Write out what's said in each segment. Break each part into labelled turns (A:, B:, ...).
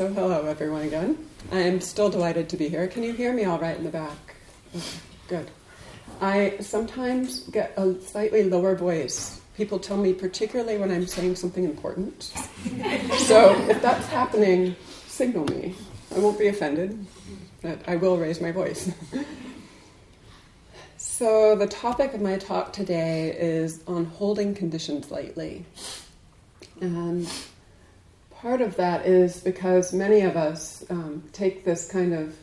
A: So, hello everyone again. I am still delighted to be here. Can you hear me all right in the back? Okay, good. I sometimes get a slightly lower voice. People tell me, particularly when I'm saying something important. so, if that's happening, signal me. I won't be offended, but I will raise my voice. so, the topic of my talk today is on holding conditions lightly. And part of that is because many of us um, take this kind of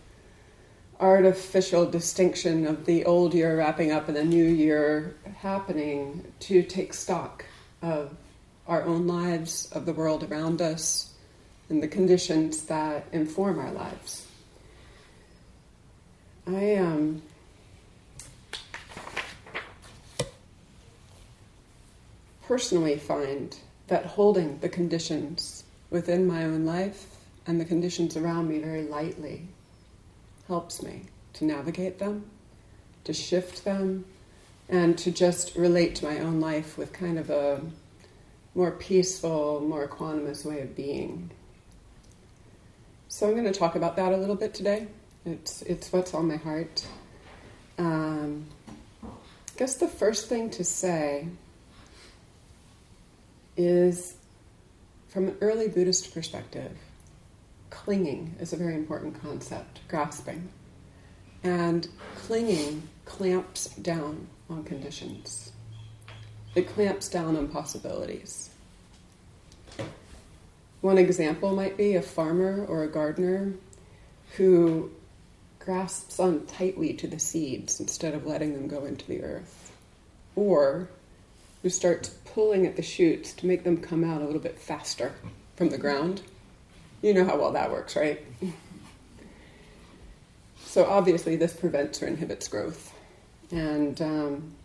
A: artificial distinction of the old year wrapping up and the new year happening to take stock of our own lives, of the world around us, and the conditions that inform our lives. I um, personally find that holding the conditions within my own life and the conditions around me very lightly helps me to navigate them, to shift them, and to just relate to my own life with kind of a more peaceful, more equanimous way of being. So I'm going to talk about that a little bit today. It's it's what's on my heart. Um, I guess the first thing to say is from an early Buddhist perspective, clinging is a very important concept, grasping. And clinging clamps down on conditions, it clamps down on possibilities. One example might be a farmer or a gardener who grasps on tightly to the seeds instead of letting them go into the earth, or who starts pulling at the shoots to make them come out a little bit faster from the ground. You know how well that works, right? So obviously, this prevents or inhibits growth. And um,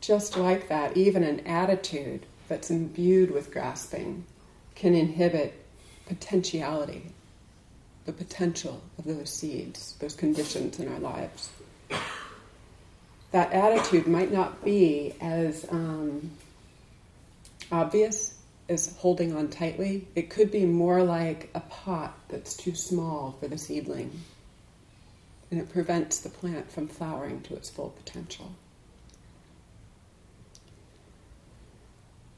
A: just like that, even an attitude that's imbued with grasping can inhibit potentiality, the potential of those seeds, those conditions in our lives that attitude might not be as um, obvious as holding on tightly. It could be more like a pot that's too small for the seedling, and it prevents the plant from flowering to its full potential.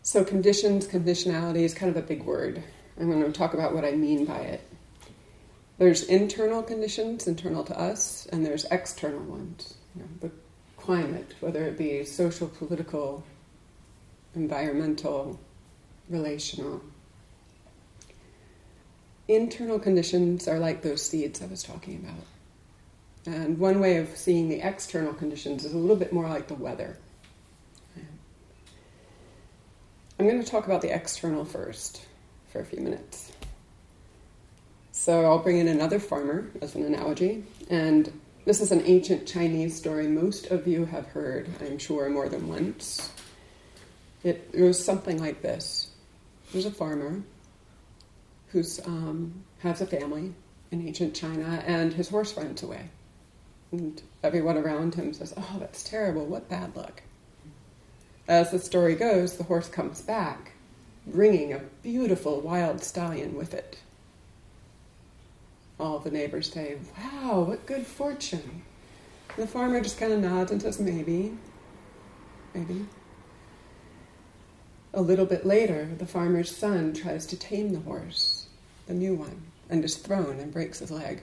A: So, conditions, conditionality is kind of a big word. I'm going to talk about what I mean by it. There's internal conditions, internal to us, and there's external ones. You know, the climate, whether it be social, political, environmental, relational. Internal conditions are like those seeds I was talking about. And one way of seeing the external conditions is a little bit more like the weather. I'm going to talk about the external first for a few minutes. So I'll bring in another farmer as an analogy, and this is an ancient Chinese story most of you have heard, I'm sure, more than once. It, was something like this There's a farmer who um, has a family in ancient China, and his horse runs away. And everyone around him says, Oh, that's terrible, what bad luck. As the story goes, the horse comes back, bringing a beautiful wild stallion with it all the neighbors say, Wow, what good fortune. And the farmer just kind of nods and says, Maybe, maybe. A little bit later, the farmer's son tries to tame the horse, the new one, and is thrown and breaks his leg.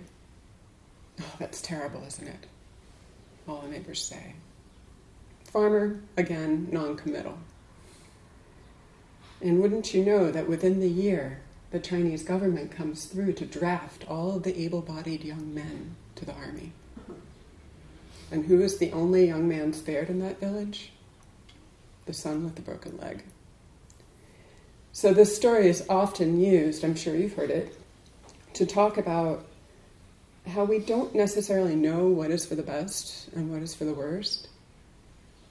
A: Oh, that's terrible, isn't it? All the neighbors say. Farmer, again, non committal. And wouldn't you know that within the year, the Chinese government comes through to draft all of the able bodied young men to the army. And who is the only young man spared in that village? The son with the broken leg. So, this story is often used, I'm sure you've heard it, to talk about how we don't necessarily know what is for the best and what is for the worst.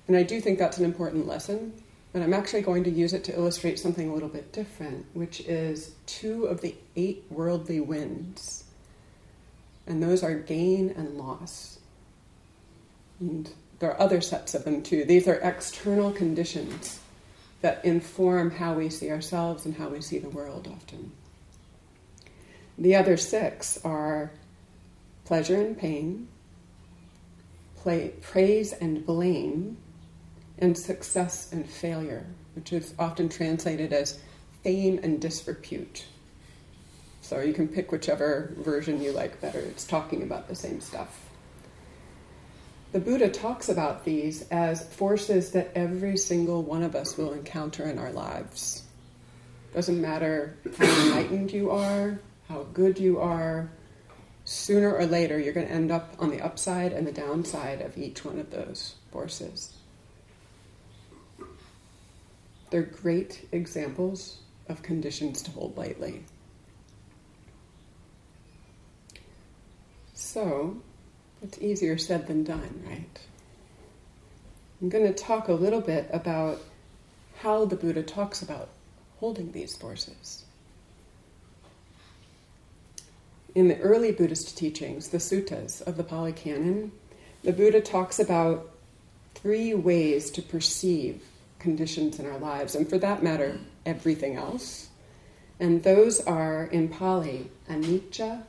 A: And I do think that's an important lesson but I'm actually going to use it to illustrate something a little bit different, which is two of the eight worldly winds. And those are gain and loss. And there are other sets of them too. These are external conditions that inform how we see ourselves and how we see the world often. The other six are pleasure and pain, play, praise and blame, and success and failure, which is often translated as fame and disrepute. So you can pick whichever version you like better. It's talking about the same stuff. The Buddha talks about these as forces that every single one of us will encounter in our lives. Doesn't matter how enlightened you are, how good you are, sooner or later you're going to end up on the upside and the downside of each one of those forces. They're great examples of conditions to hold lightly. So, it's easier said than done, right? I'm going to talk a little bit about how the Buddha talks about holding these forces. In the early Buddhist teachings, the suttas of the Pali Canon, the Buddha talks about three ways to perceive conditions in our lives, and for that matter, everything else. And those are in Pali anicca,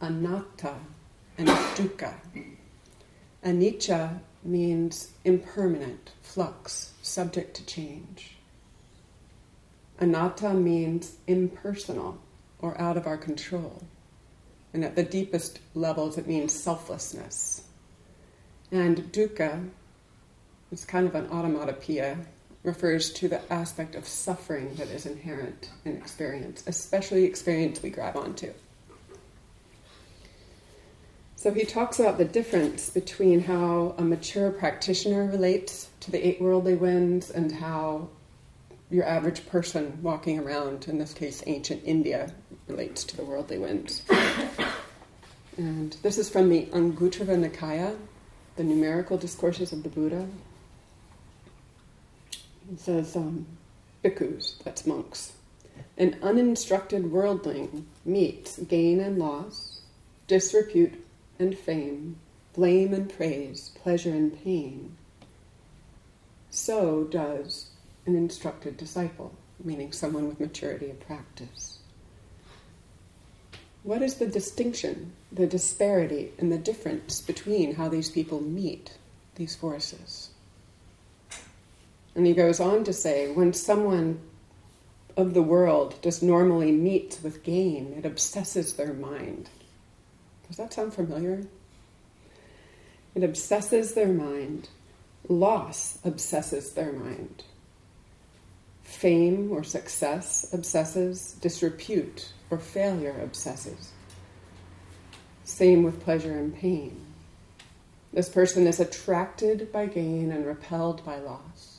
A: anatta, and dukkha. Anicca means impermanent, flux, subject to change. Anatta means impersonal or out of our control. And at the deepest levels, it means selflessness. And dukkha is kind of an automatopoeia, refers to the aspect of suffering that is inherent in experience, especially experience we grab onto. So he talks about the difference between how a mature practitioner relates to the eight worldly winds and how your average person walking around, in this case ancient India, relates to the worldly winds. and this is from the Anguttara Nikaya, the numerical discourses of the Buddha. It says, um, bhikkhus, that's monks. An uninstructed worldling meets gain and loss, disrepute and fame, blame and praise, pleasure and pain, so does an instructed disciple, meaning someone with maturity of practice. What is the distinction, the disparity, and the difference between how these people meet these forces? And he goes on to say when someone of the world just normally meets with gain, it obsesses their mind does that sound familiar? It obsesses their mind. Loss obsesses their mind. Fame or success obsesses. Disrepute or failure obsesses. Same with pleasure and pain. This person is attracted by gain and repelled by loss.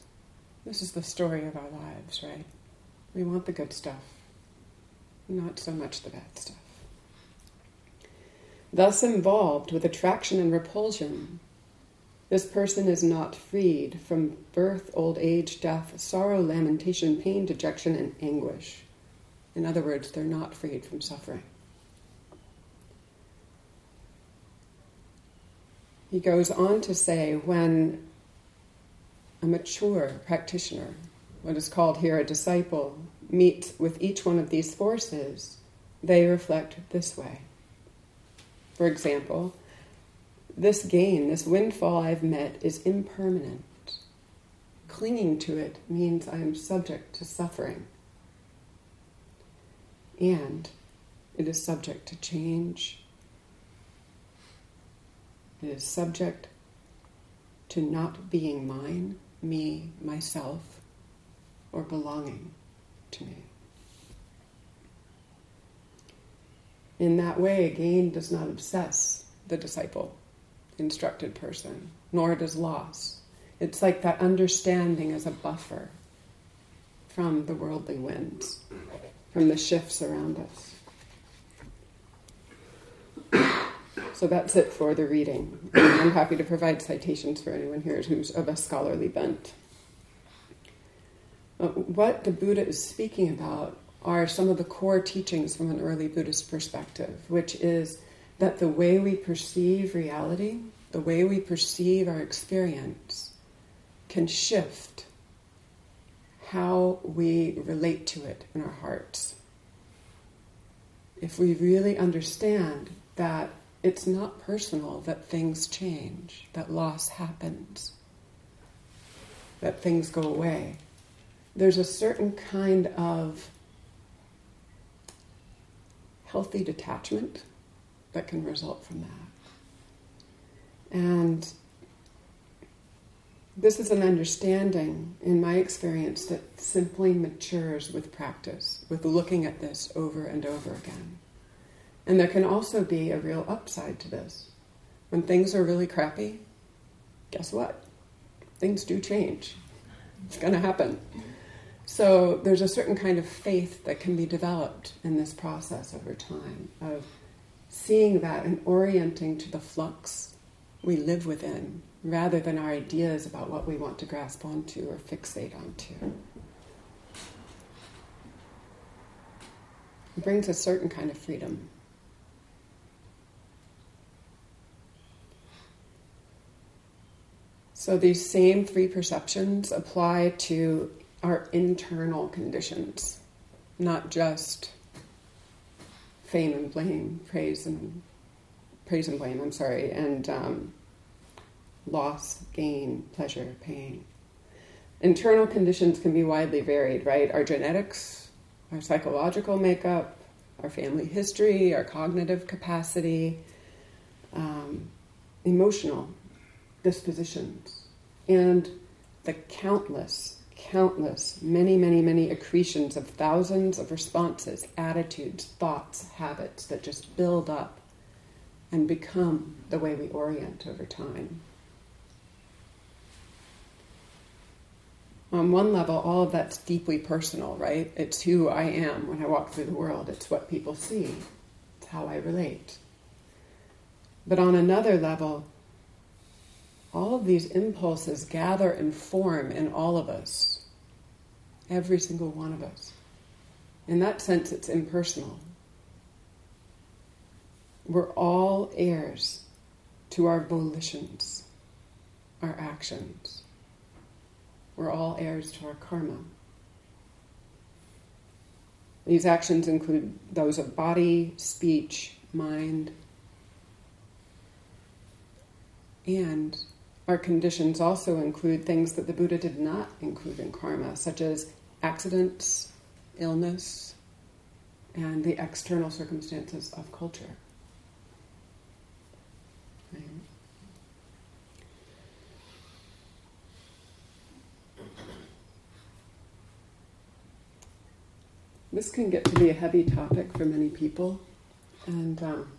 A: This is the story of our lives, right? We want the good stuff, not so much the bad stuff thus involved with attraction and repulsion. This person is not freed from birth, old age, death, sorrow, lamentation, pain, dejection, and anguish. In other words, they're not freed from suffering. He goes on to say when a mature practitioner, what is called here a disciple, meets with each one of these forces, they reflect this way. For example, this gain, this windfall I've met is impermanent. Clinging to it means I am subject to suffering. And it is subject to change. It is subject to not being mine, me, myself, or belonging to me. In that way, gain does not obsess the disciple, instructed person, nor does loss. It's like that understanding as a buffer from the worldly winds, from the shifts around us. So that's it for the reading. I'm happy to provide citations for anyone here who's of a scholarly bent. Uh, what the Buddha is speaking about are some of the core teachings from an early Buddhist perspective, which is that the way we perceive reality, the way we perceive our experience, can shift how we relate to it in our hearts. if we really understand that it's not personal, that things change, that loss happens, that things go away, there's a certain kind of healthy detachment that can result from that. And this is an understanding, in my experience, that simply matures with practice, with looking at this over and over again. And there can also be a real upside to this. When things are really crappy, guess what? Things do change. It's going to happen. So there's a certain kind of faith that can be developed in this process over time of seeing that and orienting to the flux we live within rather than our ideas about what we want to grasp onto or fixate onto. It brings a certain kind of freedom. So these same three perceptions apply to our internal conditions, not just fame and blame, praise and praise and blame. I'm sorry, and um, loss, gain, pleasure, pain. Internal conditions can be widely varied, right? Our genetics, our psychological makeup, our family history, our cognitive capacity, um, emotional dispositions, and the countless, countless, many, many, many accretions of thousands of responses, attitudes, thoughts, habits that just build up and become the way we orient over time. on one level, all of that's deeply personal, right? It's who I am when I walk through the world, it's what people see, it's how I relate. But on another level, all of these impulses gather and form in all of us, every single one of us. In that sense, it's impersonal. We're all heirs to our volitions, our actions. We're all heirs to our karma. These actions include those of body, speech, mind, and our conditions also include things that the Buddha did not include in karma, such as accidents, illness, and the external circumstances of culture. This can get to be a heavy topic for many people, and um,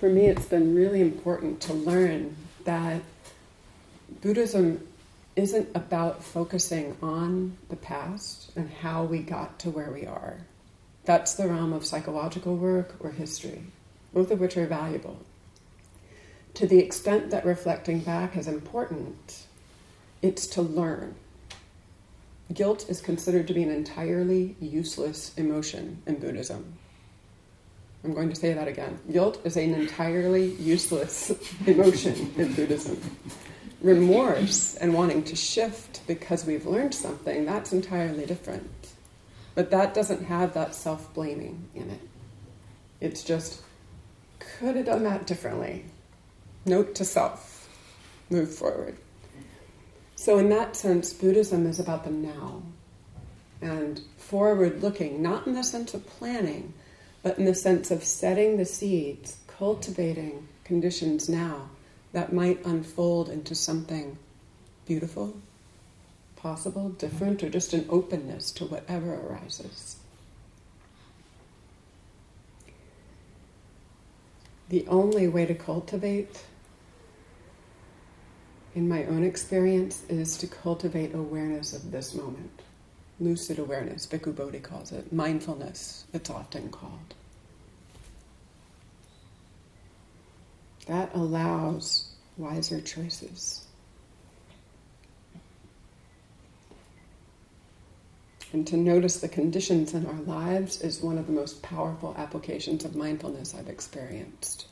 A: for me, it's been really important to learn that Buddhism isn't about focusing on the past and how we got to where we are. That's the realm of psychological work or history, both of which are valuable. To the extent that reflecting back is important, it's to learn Guilt is considered to be an entirely useless emotion in Buddhism. I'm going to say that again. Guilt is an entirely useless emotion in Buddhism. Remorse and wanting to shift because we've learned something, that's entirely different. But that doesn't have that self blaming in it. It's just, could have done that differently. Note to self. Move forward. So, in that sense, Buddhism is about the now and forward looking, not in the sense of planning, but in the sense of setting the seeds, cultivating conditions now that might unfold into something beautiful, possible, different, or just an openness to whatever arises. The only way to cultivate in my own experience, is to cultivate awareness of this moment. Lucid awareness, Bhikkhu Bodhi calls it. Mindfulness, it's often called. That allows wiser choices. And to notice the conditions in our lives is one of the most powerful applications of mindfulness I've experienced.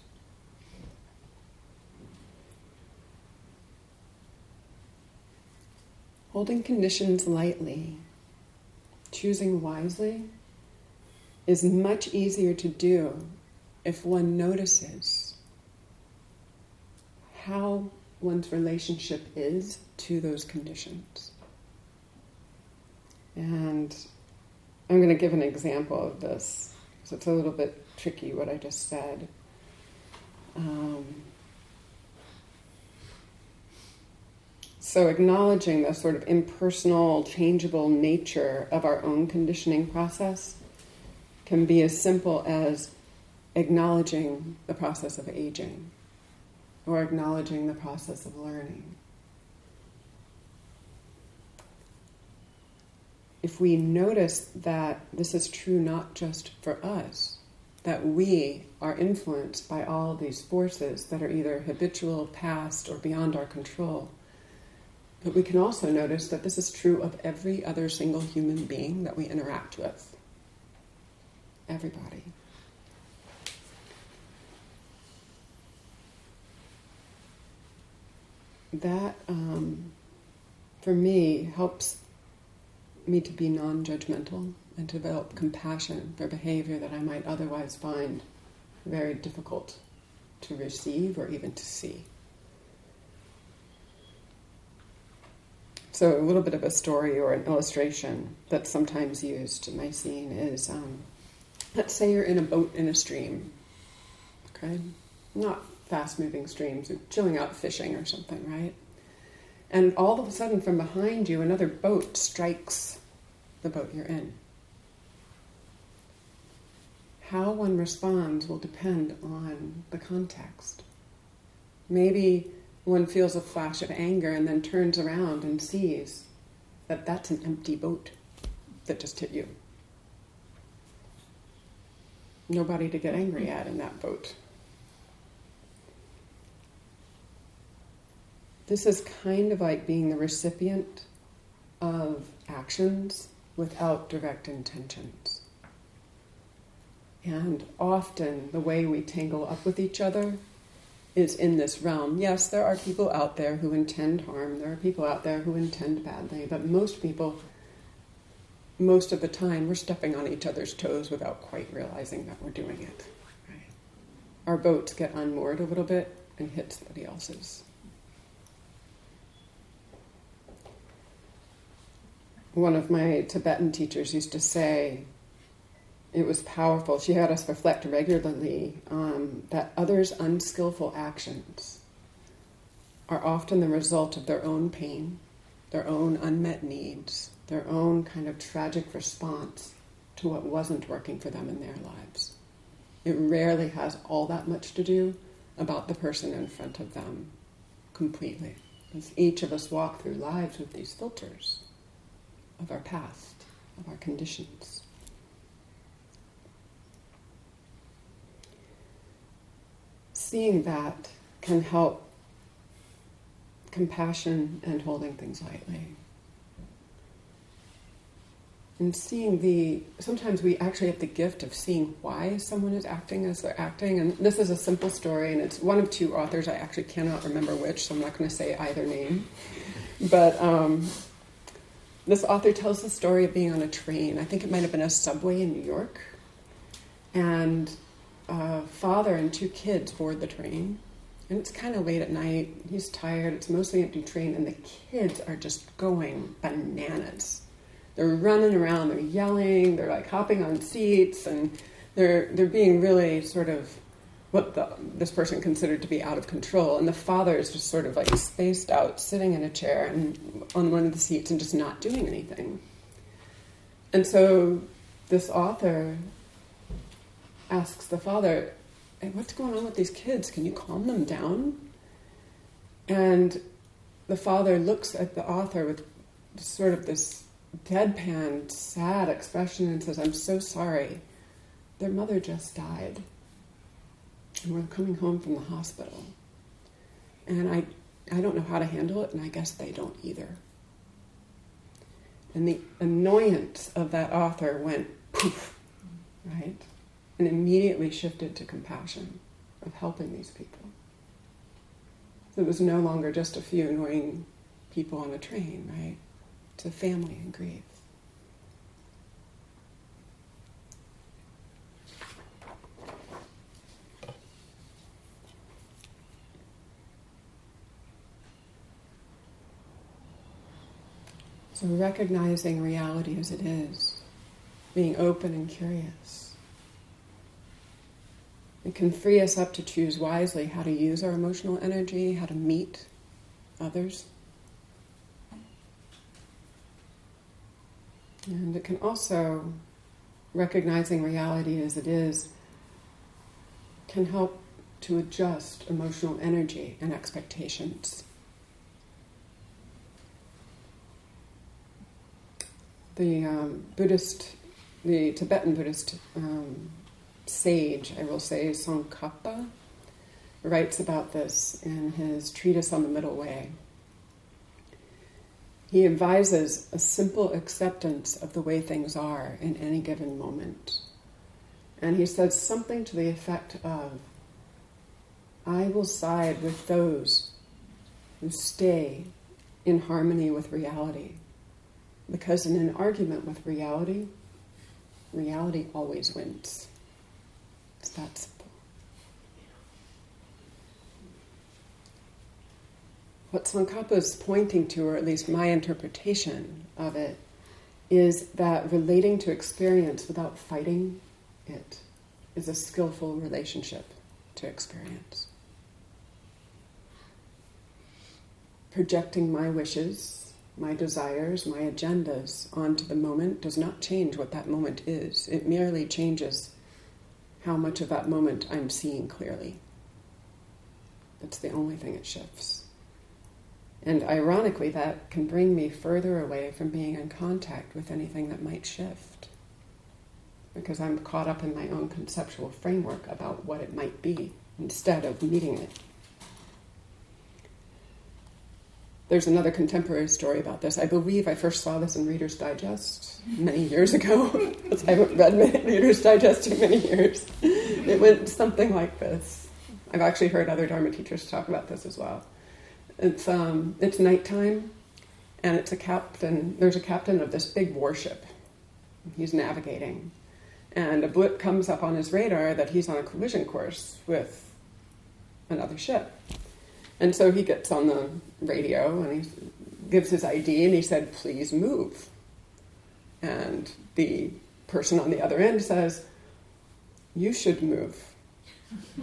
A: holding conditions lightly choosing wisely, is much easier to do if one notices how one's relationship is to those conditions. And I'm going to give an example of this. So it's a little bit tricky what I just said. Um, so, acknowledging the sort of impersonal, changeable nature of our own conditioning process can be as simple as acknowledging the process of aging or acknowledging the process of learning. If we notice that this is true not just for us, that we are influenced by all these forces that are either habitual, past, or beyond our control, but we can also notice that this is true of every other single human being that we interact with. Everybody. That, um, for me, helps me to be non judgmental and to develop compassion for behavior that I might otherwise find very difficult to receive or even to see. So, a little bit of a story or an illustration that's sometimes used in my scene is um, let's say you're in a boat in a stream, okay? Not fast moving streams, you're chilling out fishing or something, right? And all of a sudden, from behind you, another boat strikes the boat you're in. How one responds will depend on the context. Maybe one feels a flash of anger and then turns around and sees that that's an empty boat that just hit you. Nobody to get angry at in that boat. This is kind of like being the recipient of actions without direct intentions. And often the way we tangle up with each other is in this realm. Yes, there are people out there who intend harm, there are people out there who intend badly, but most people, most of the time, we're stepping on each other's toes without quite realizing that we're doing it. Right? Our boats get unmoored a little bit and hit somebody else's. One of my Tibetan teachers used to say, it was powerful. She had us reflect regularly um, that others' unskillful actions are often the result of their own pain, their own unmet needs, their own kind of tragic response to what wasn't working for them in their lives. It rarely has all that much to do about the person in front of them completely. Because each of us walk through lives with these filters of our past, of our conditions. Seeing that can help compassion and holding things lightly. And seeing the, sometimes we actually have the gift of seeing why someone is acting as they're acting. And this is a simple story, and it's one of two authors. I actually cannot remember which, so I'm not going to say either name. But um, this author tells the story of being on a train. I think it might have been a subway in New York. And a father and two kids board the train. And it's kind of late at night. He's tired. It's mostly empty train, and the kids are just going bananas. They're running around. They're yelling. They're like hopping on seats, and they're they're being really sort of what the, this person considered to be out of control. And the father is just sort of like spaced out, sitting in a chair and on one of the seats and just not doing anything. And so this author asks the father, hey, What's going on with these kids? Can you calm them down? And the father looks at the author with sort of this deadpan, sad expression and says, I'm so sorry. Their mother just died. And we're coming home from the hospital. And I, I don't know how to handle it, and I guess they don't either. And the annoyance of that author went poof, right? and immediately shifted to compassion of helping these people. So it was no longer just a few annoying people on a train, right? To family and grief. So recognizing reality as it is, being open and curious. It can free us up to choose wisely how to use our emotional energy, how to meet others. And it can also, recognizing reality as it is, can help to adjust emotional energy and expectations. the um, Buddhist, the Tibetan Buddhist um, sage, I will say, Tsongkhapa, writes about this in his treatise on the Middle Way. He advises a simple acceptance of the way things are in any given moment. And he says something to the effect of I will side with those who stay in harmony with reality because in an argument with reality, reality always wins. It's that simple. What Tsongkhapa is pointing to, or at least my interpretation of it, is that relating to experience without fighting it is a skillful relationship to experience. Projecting my wishes my desires, my agendas onto the moment does not change what that moment is. It merely changes how much of that moment I'm seeing clearly. That's the only thing it shifts. And ironically, that can bring me further away from being in contact with anything that might shift. Because I'm caught up in my own conceptual framework about what it might be instead of meeting it. There's another contemporary story about this. I believe I first saw this in Reader's Digest many years ago. I haven't read Reader's Digest in many years. It went something like this. I've actually heard other Dharma teachers talk about this as well. It's um, it's nighttime, and it's a captain. There's a captain of this big warship. He's navigating, and a blip comes up on his radar that he's on a collision course with another ship. And so he gets on the radio and he gives his ID and he said, please move. And the person on the other end says, you should move.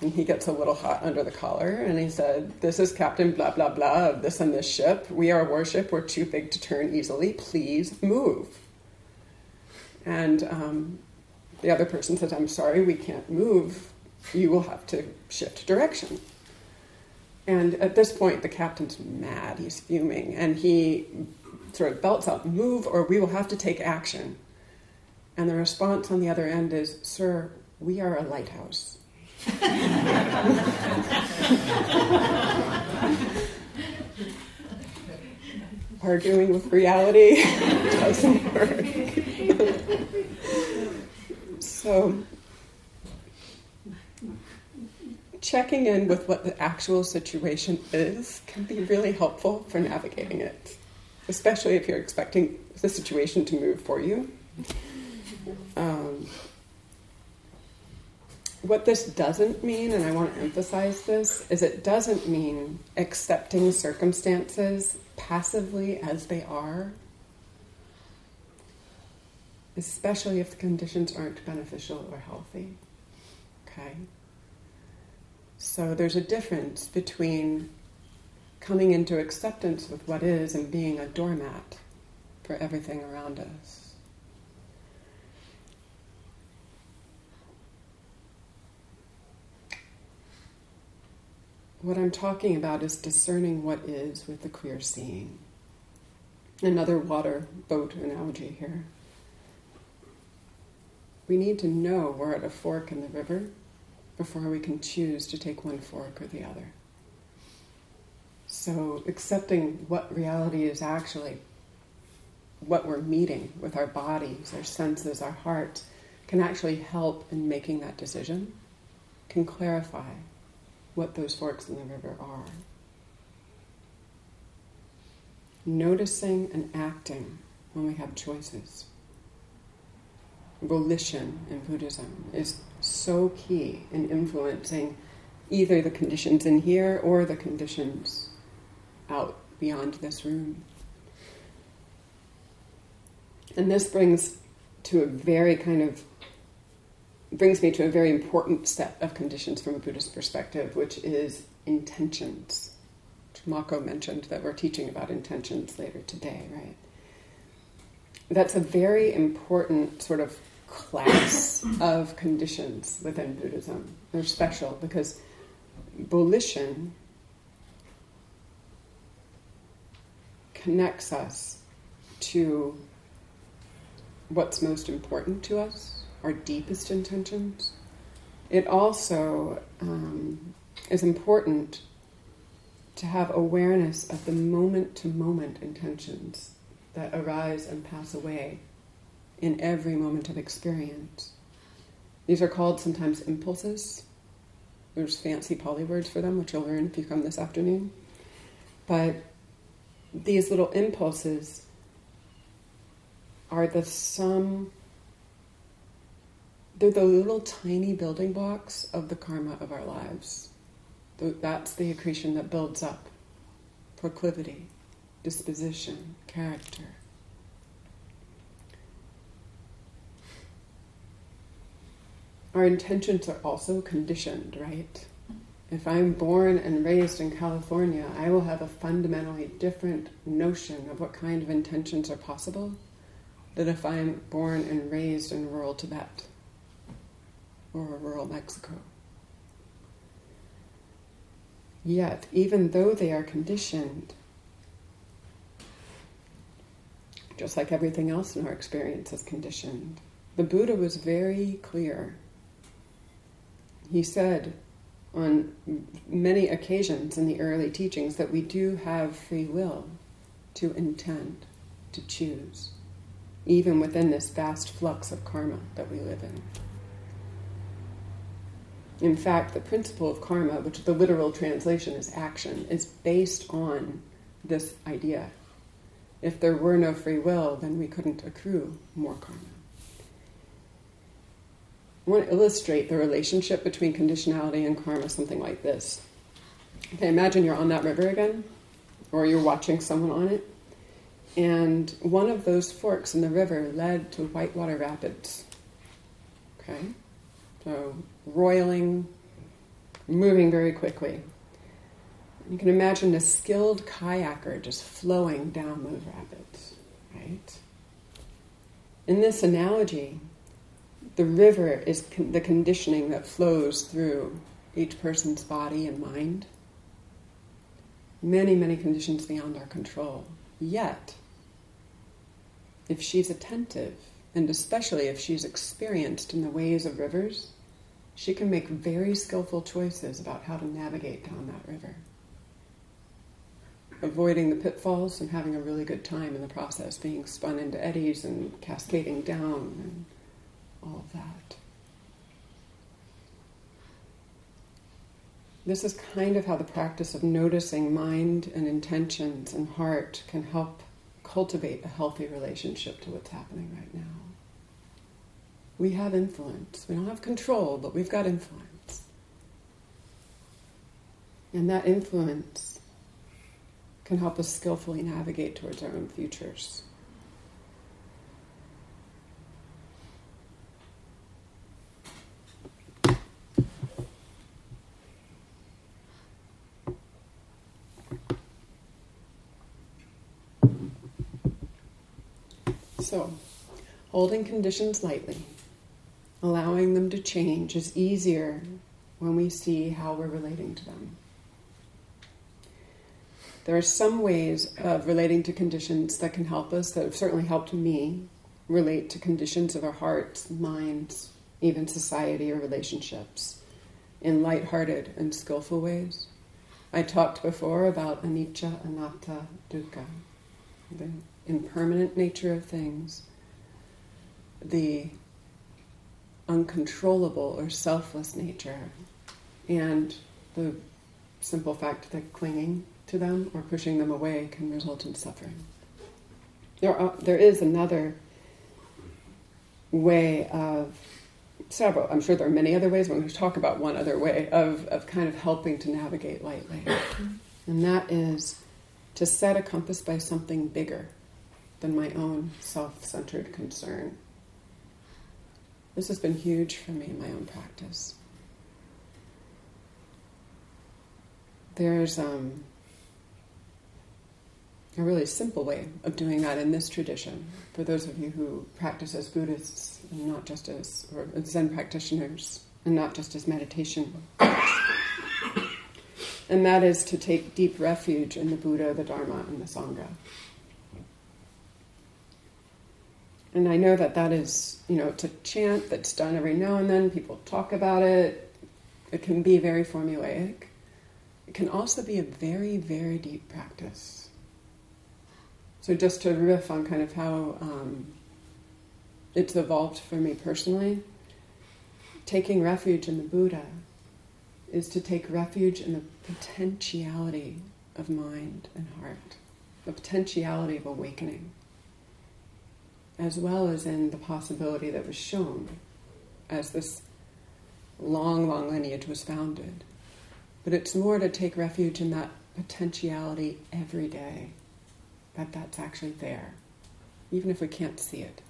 A: and he gets a little hot under the collar and he said, This is Captain blah blah blah of this and this ship. We are a warship. We're too big to turn easily. Please move. And um, the other person says, I'm sorry, we can't move. You will have to shift direction. And at this point, the captain's mad. He's fuming. And he sort of belts out, move or we will have to take action. And the response on the other end is, Sir, we are a lighthouse. Arguing with reality doesn't work. so checking in with what the actual situation is can be really helpful for navigating it, especially if you're expecting the situation to move for you. Um, what this doesn't mean, and I want to emphasize this, is it doesn't mean accepting circumstances passively as they are, especially if the conditions aren't beneficial or healthy. Okay? So there's a difference between coming into acceptance with what is and being a doormat for everything around us. What I'm talking about is discerning what is with the clear seeing. Another water boat analogy here. We need to know we're at a fork in the river before we can choose to take one fork or the other. So, accepting what reality is actually, what we're meeting with our bodies, our senses, our hearts, can actually help in making that decision, can clarify what those forks in the river are. Noticing and acting when we have choices volition in Buddhism is so key in influencing either the conditions in here or the conditions out beyond this room. And this brings to a very kind of brings me to a very important set of conditions from a Buddhist perspective, which is intentions. Mako mentioned that we're teaching about intentions later today, right? That's a very important sort of class of conditions within Buddhism. They're special because volition connects us to what's most important to us, our deepest intentions. It also um, is important to have awareness of the moment to moment intentions that arise and pass away in every moment of experience. These are called sometimes impulses. There's fancy Pali words for them, which you'll learn if you come this afternoon. But these little impulses are the sum, they're the little tiny building blocks of the karma of our lives. That's the accretion that builds up proclivity, disposition, character. Our intentions are also conditioned, right? If I'm born and raised in California, I will have a fundamentally different notion of what kind of intentions are possible than if I'm born and raised in rural Tibet or rural Mexico. Yet, even though they are conditioned, just like everything else in our experience is conditioned, the Buddha was very clear. He said, on many occasions in the early teachings that we do have free will to intend, to choose, even within this vast flux of karma that we live in. In fact, the principle of karma, which the literal translation is action, is based on this idea. If there were no free will, then we couldn't accrue more karma. I want to illustrate the relationship between conditionality and karma something like this. Okay, imagine you're on that river again, or you're watching someone on it, and one of those forks in the river led to whitewater rapids. Okay? So, roiling, moving very quickly. You can imagine a skilled kayaker just flowing down those rapids, right? In this analogy, the river is con- the conditioning that flows through each person's body and mind. Many, many conditions beyond our control. Yet, if she's attentive, and especially if she's experienced in the ways of rivers, she can make very skillful choices about how to navigate down that river. Avoiding the pitfalls and having a really good time in the process, being spun into eddies and cascading down and all that. This is kind of how the practice of noticing mind and intentions and heart can help cultivate a healthy relationship to what's happening right now. We have influence. We don't have control, but we've got influence. And that influence can help us skillfully navigate towards our own futures. So, holding conditions lightly, allowing them to change is easier when we see how we're relating to them. There are some ways of relating to conditions that can help us, that have certainly helped me relate to conditions of our hearts, minds, even society or relationships in light-hearted and skillful ways. I talked before about anicca, anatta, dukkha, impermanent nature of things, the uncontrollable or selfless nature, and the simple fact that clinging to them or pushing them away can result in suffering. There, are, there is another way of several, I'm sure there are many other ways, but I'm going to talk about one other way of, of kind of helping to navigate lightly. Mm-hmm. And that is to set a compass by something bigger than my own self centered concern. This has been huge for me in my own practice. There's um, a really simple way of doing that in this tradition for those of you who practice as Buddhists and not just as or Zen practitioners and not just as meditation. and that is to take deep refuge in the Buddha, the Dharma, and the Sangha. And I know that that is, you know, it's a chant that's done every now and then. People talk about it. It can be very formulaic. It can also be a very, very deep practice. So, just to riff on kind of how um, it's evolved for me personally, taking refuge in the Buddha is to take refuge in the potentiality of mind and heart, the potentiality of awakening as well as in the possibility that was shown as this long, long lineage was founded. But it's more to take refuge in that potentiality every day, that that's actually there, even if we can't see it.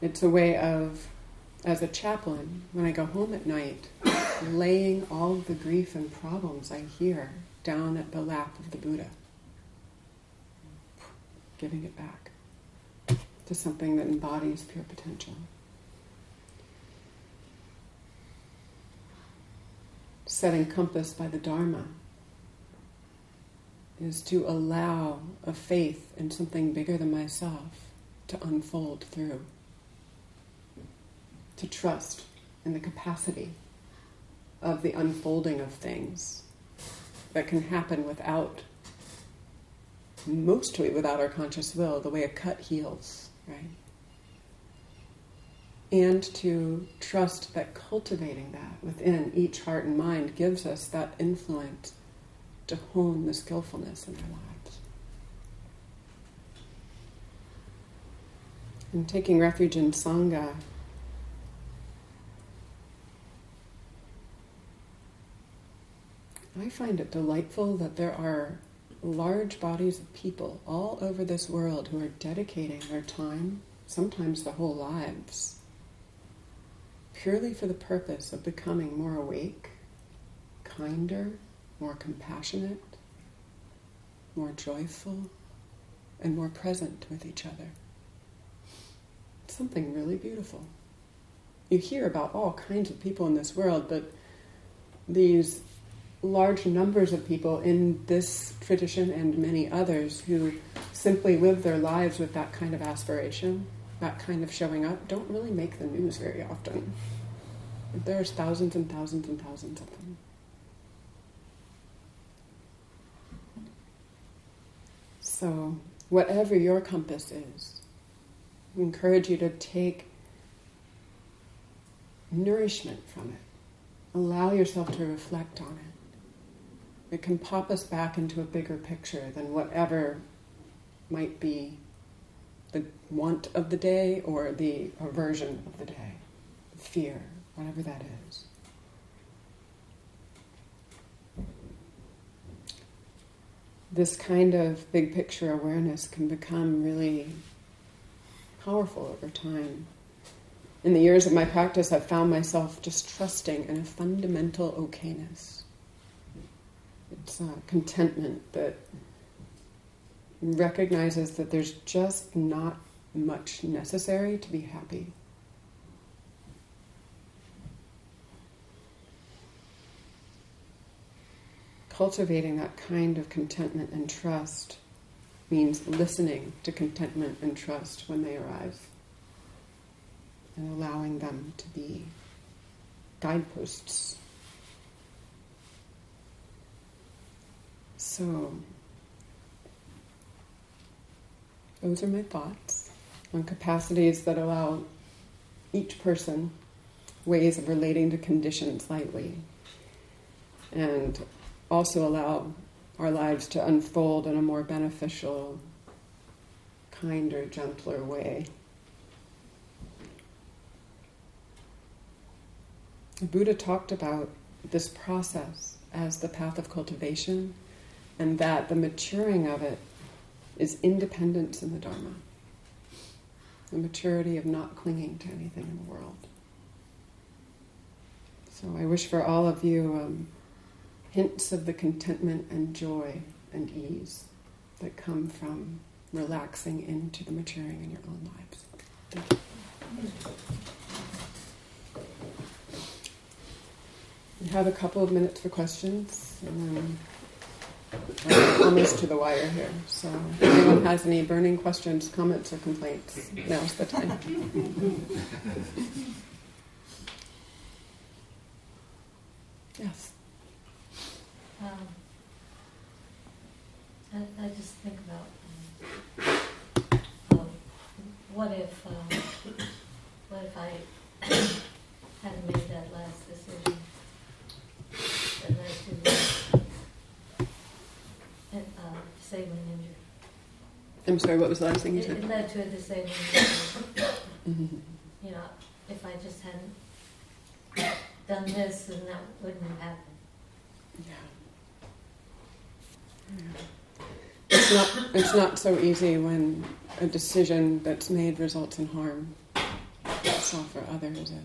A: It's a way of, as a chaplain, when I go home at night, laying all the grief and problems I hear down at the lap of the Buddha giving it back to something that embodies pure potential. Setting compass by the Dharma is to allow a faith in something bigger than myself to unfold through. To trust in the capacity of the unfolding of things that can happen without mostly without our conscious will, the way a cut heals, right? And to trust that cultivating that within each heart and mind gives us that influence to hone the skillfulness in our lives. And taking refuge in Sangha. I find it delightful that there are large bodies of people all over this world who are dedicating their time, sometimes their whole lives, purely for the purpose of becoming more awake, kinder, more compassionate, more joyful, and more present with each other. Something really beautiful. You hear about all kinds of people in this world, but these large numbers of people in this tradition and many others who simply live their lives with that kind of aspiration, that kind of showing up, don't really make the news very often. There's thousands and thousands and thousands of them. So, whatever your compass is, I encourage you to take nourishment from it. Allow yourself to reflect on it it can pop us back into a bigger picture than whatever might be the want of the day or the aversion of the day, fear, whatever that is. This kind of big picture awareness can become really powerful over time. In the years of my practice, I've found myself just trusting in a fundamental okayness it's uh, contentment that recognizes that there's just not much necessary to be happy. Cultivating that kind of contentment and trust means listening to contentment and trust when they arise and allowing them to be guideposts So, those are my thoughts on capacities that allow each person ways of relating to conditions lightly and also allow our lives to unfold in a more beneficial, kinder, gentler way. The Buddha talked about this process as the path of cultivation and that the maturing of it is independence in the Dharma, the maturity of not clinging to anything in the world. So I wish for all of you um, hints of the contentment and joy and ease that come from relaxing into the maturing in your own lives. Thank you. We have a couple of minutes for questions, and then we're almost to the wire here. So, if anyone has any burning questions, comments, or complaints, now's the time. yes.
B: Um, I, I just think about um, um, what if um, what if I hadn't made that last decision that led to uh, disabling injury.
A: I'm sorry. What was the last thing you
B: It,
A: said?
B: it led to a disabling.
A: Mm-hmm.
B: You know, if I just hadn't done this, then that wouldn't have happened.
A: Yeah. Yeah. It's not. It's not so easy when a decision that's made results in harm. It's all for others. It?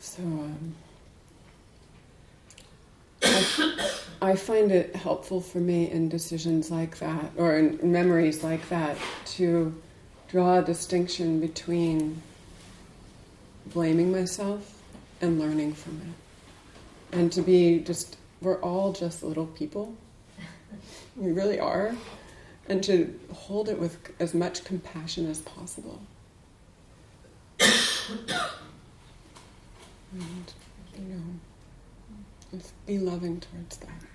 A: So um, I, I find it helpful for me in decisions like that, or in memories like that, to draw a distinction between blaming myself and learning from it. And to be just we're all just little people. We really are. And to hold it with as much compassion as possible. And you know just be loving towards that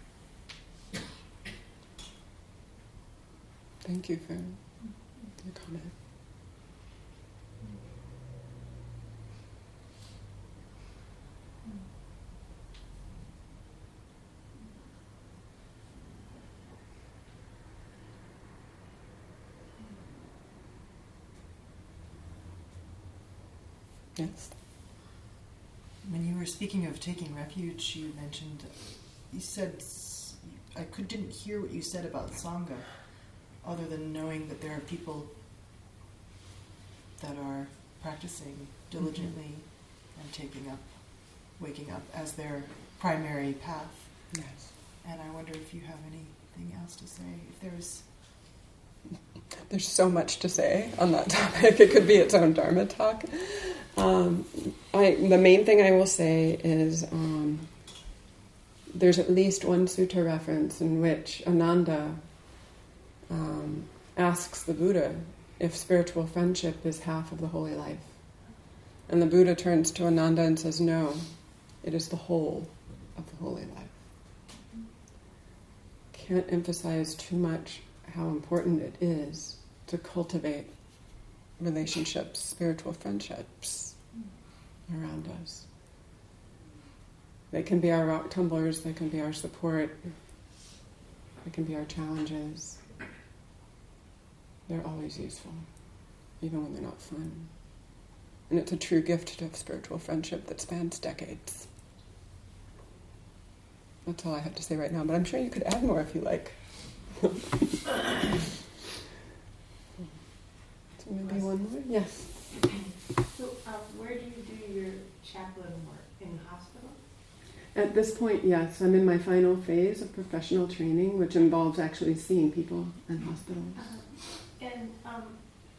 A: thank you for your comment. Yes
C: When you were speaking of taking refuge, you mentioned, you said, I could, didn't hear what you said about the Sangha, other than knowing that there are people that are practicing diligently
A: Mm-hmm.
C: and taking up, waking up as their primary path.
A: yes
C: And I wonder if you have anything else to say. If there's,
A: There's so much to say on that topic. It could be its own Dharma talk. Um, I, the main thing I will say is um, there's at least one sutta reference in which Ananda um, asks the Buddha if spiritual friendship is half of the holy life. And the Buddha turns to Ananda and says, No, it is the whole of the holy life. Can't emphasize too much how important it is to cultivate relationships, spiritual friendships around us. They can be our rock tumblers, they can be our support, they can be our challenges. They're always useful, even when they're not fun. And it's a true gift to have spiritual friendship that spans decades. That's all I have to say right now, but I'm sure you could add more if you like. So maybe one more? Yes.
D: So, um, where do you do your chaplain work? In the hospital?
A: At this point, yes, I'm in my final phase of professional training, which involves actually seeing people in hospitals.
D: Uh, and um,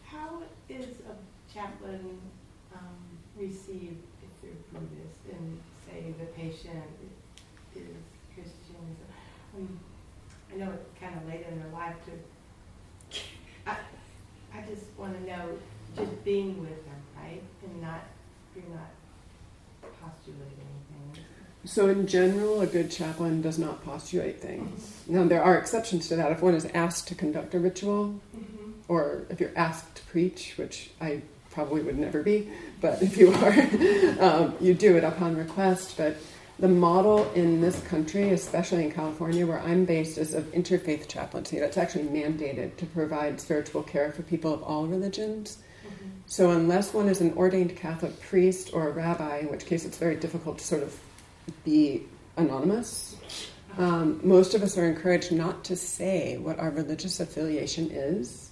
D: how is a chaplain um, received if they're Buddhist and say the patient is Christian? Um, I know it's kind of late in their life to. I, I just want to know, just being with them, right, and not you're not postulating anything.
A: So, in general, a good chaplain does not postulate things. Now, there are exceptions to that. If one is asked to conduct a ritual,
D: Mm-hmm.
A: Or if you're asked to preach, which I probably would never be, but if you are, um, you do it upon request. But the model in this country, especially in California, where I'm based, is of interfaith chaplaincy. That's actually mandated to provide spiritual care for people of all religions.
D: Mm-hmm.
A: So, unless one is an ordained Catholic priest or a rabbi, in which case it's very difficult to sort of be anonymous, Um, most of us are encouraged not to say what our religious affiliation is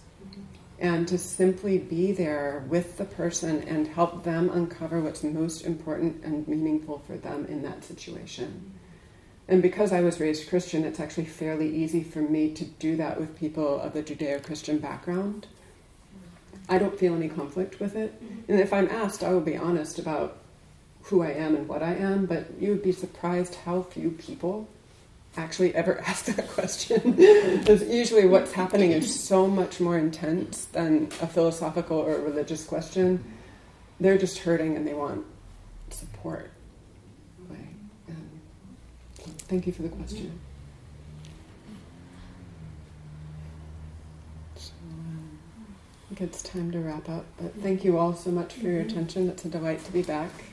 A: and to simply be there with the person and help them uncover what's most important and meaningful for them in that situation. And because I was raised Christian, it's actually fairly easy for me to do that with people of the Judeo Christian background. I don't feel any conflict with it. Mm-hmm. And if I'm asked, I will be honest about who I am and what I am, but you would be surprised how few people actually ever ask that question. because usually what's happening is so much more intense than a philosophical or a religious question. They're just hurting and they want support. Like, um, so thank you for the question. So, um, I think it's time to wrap up, but thank you all so much for your attention. It's a delight to be back.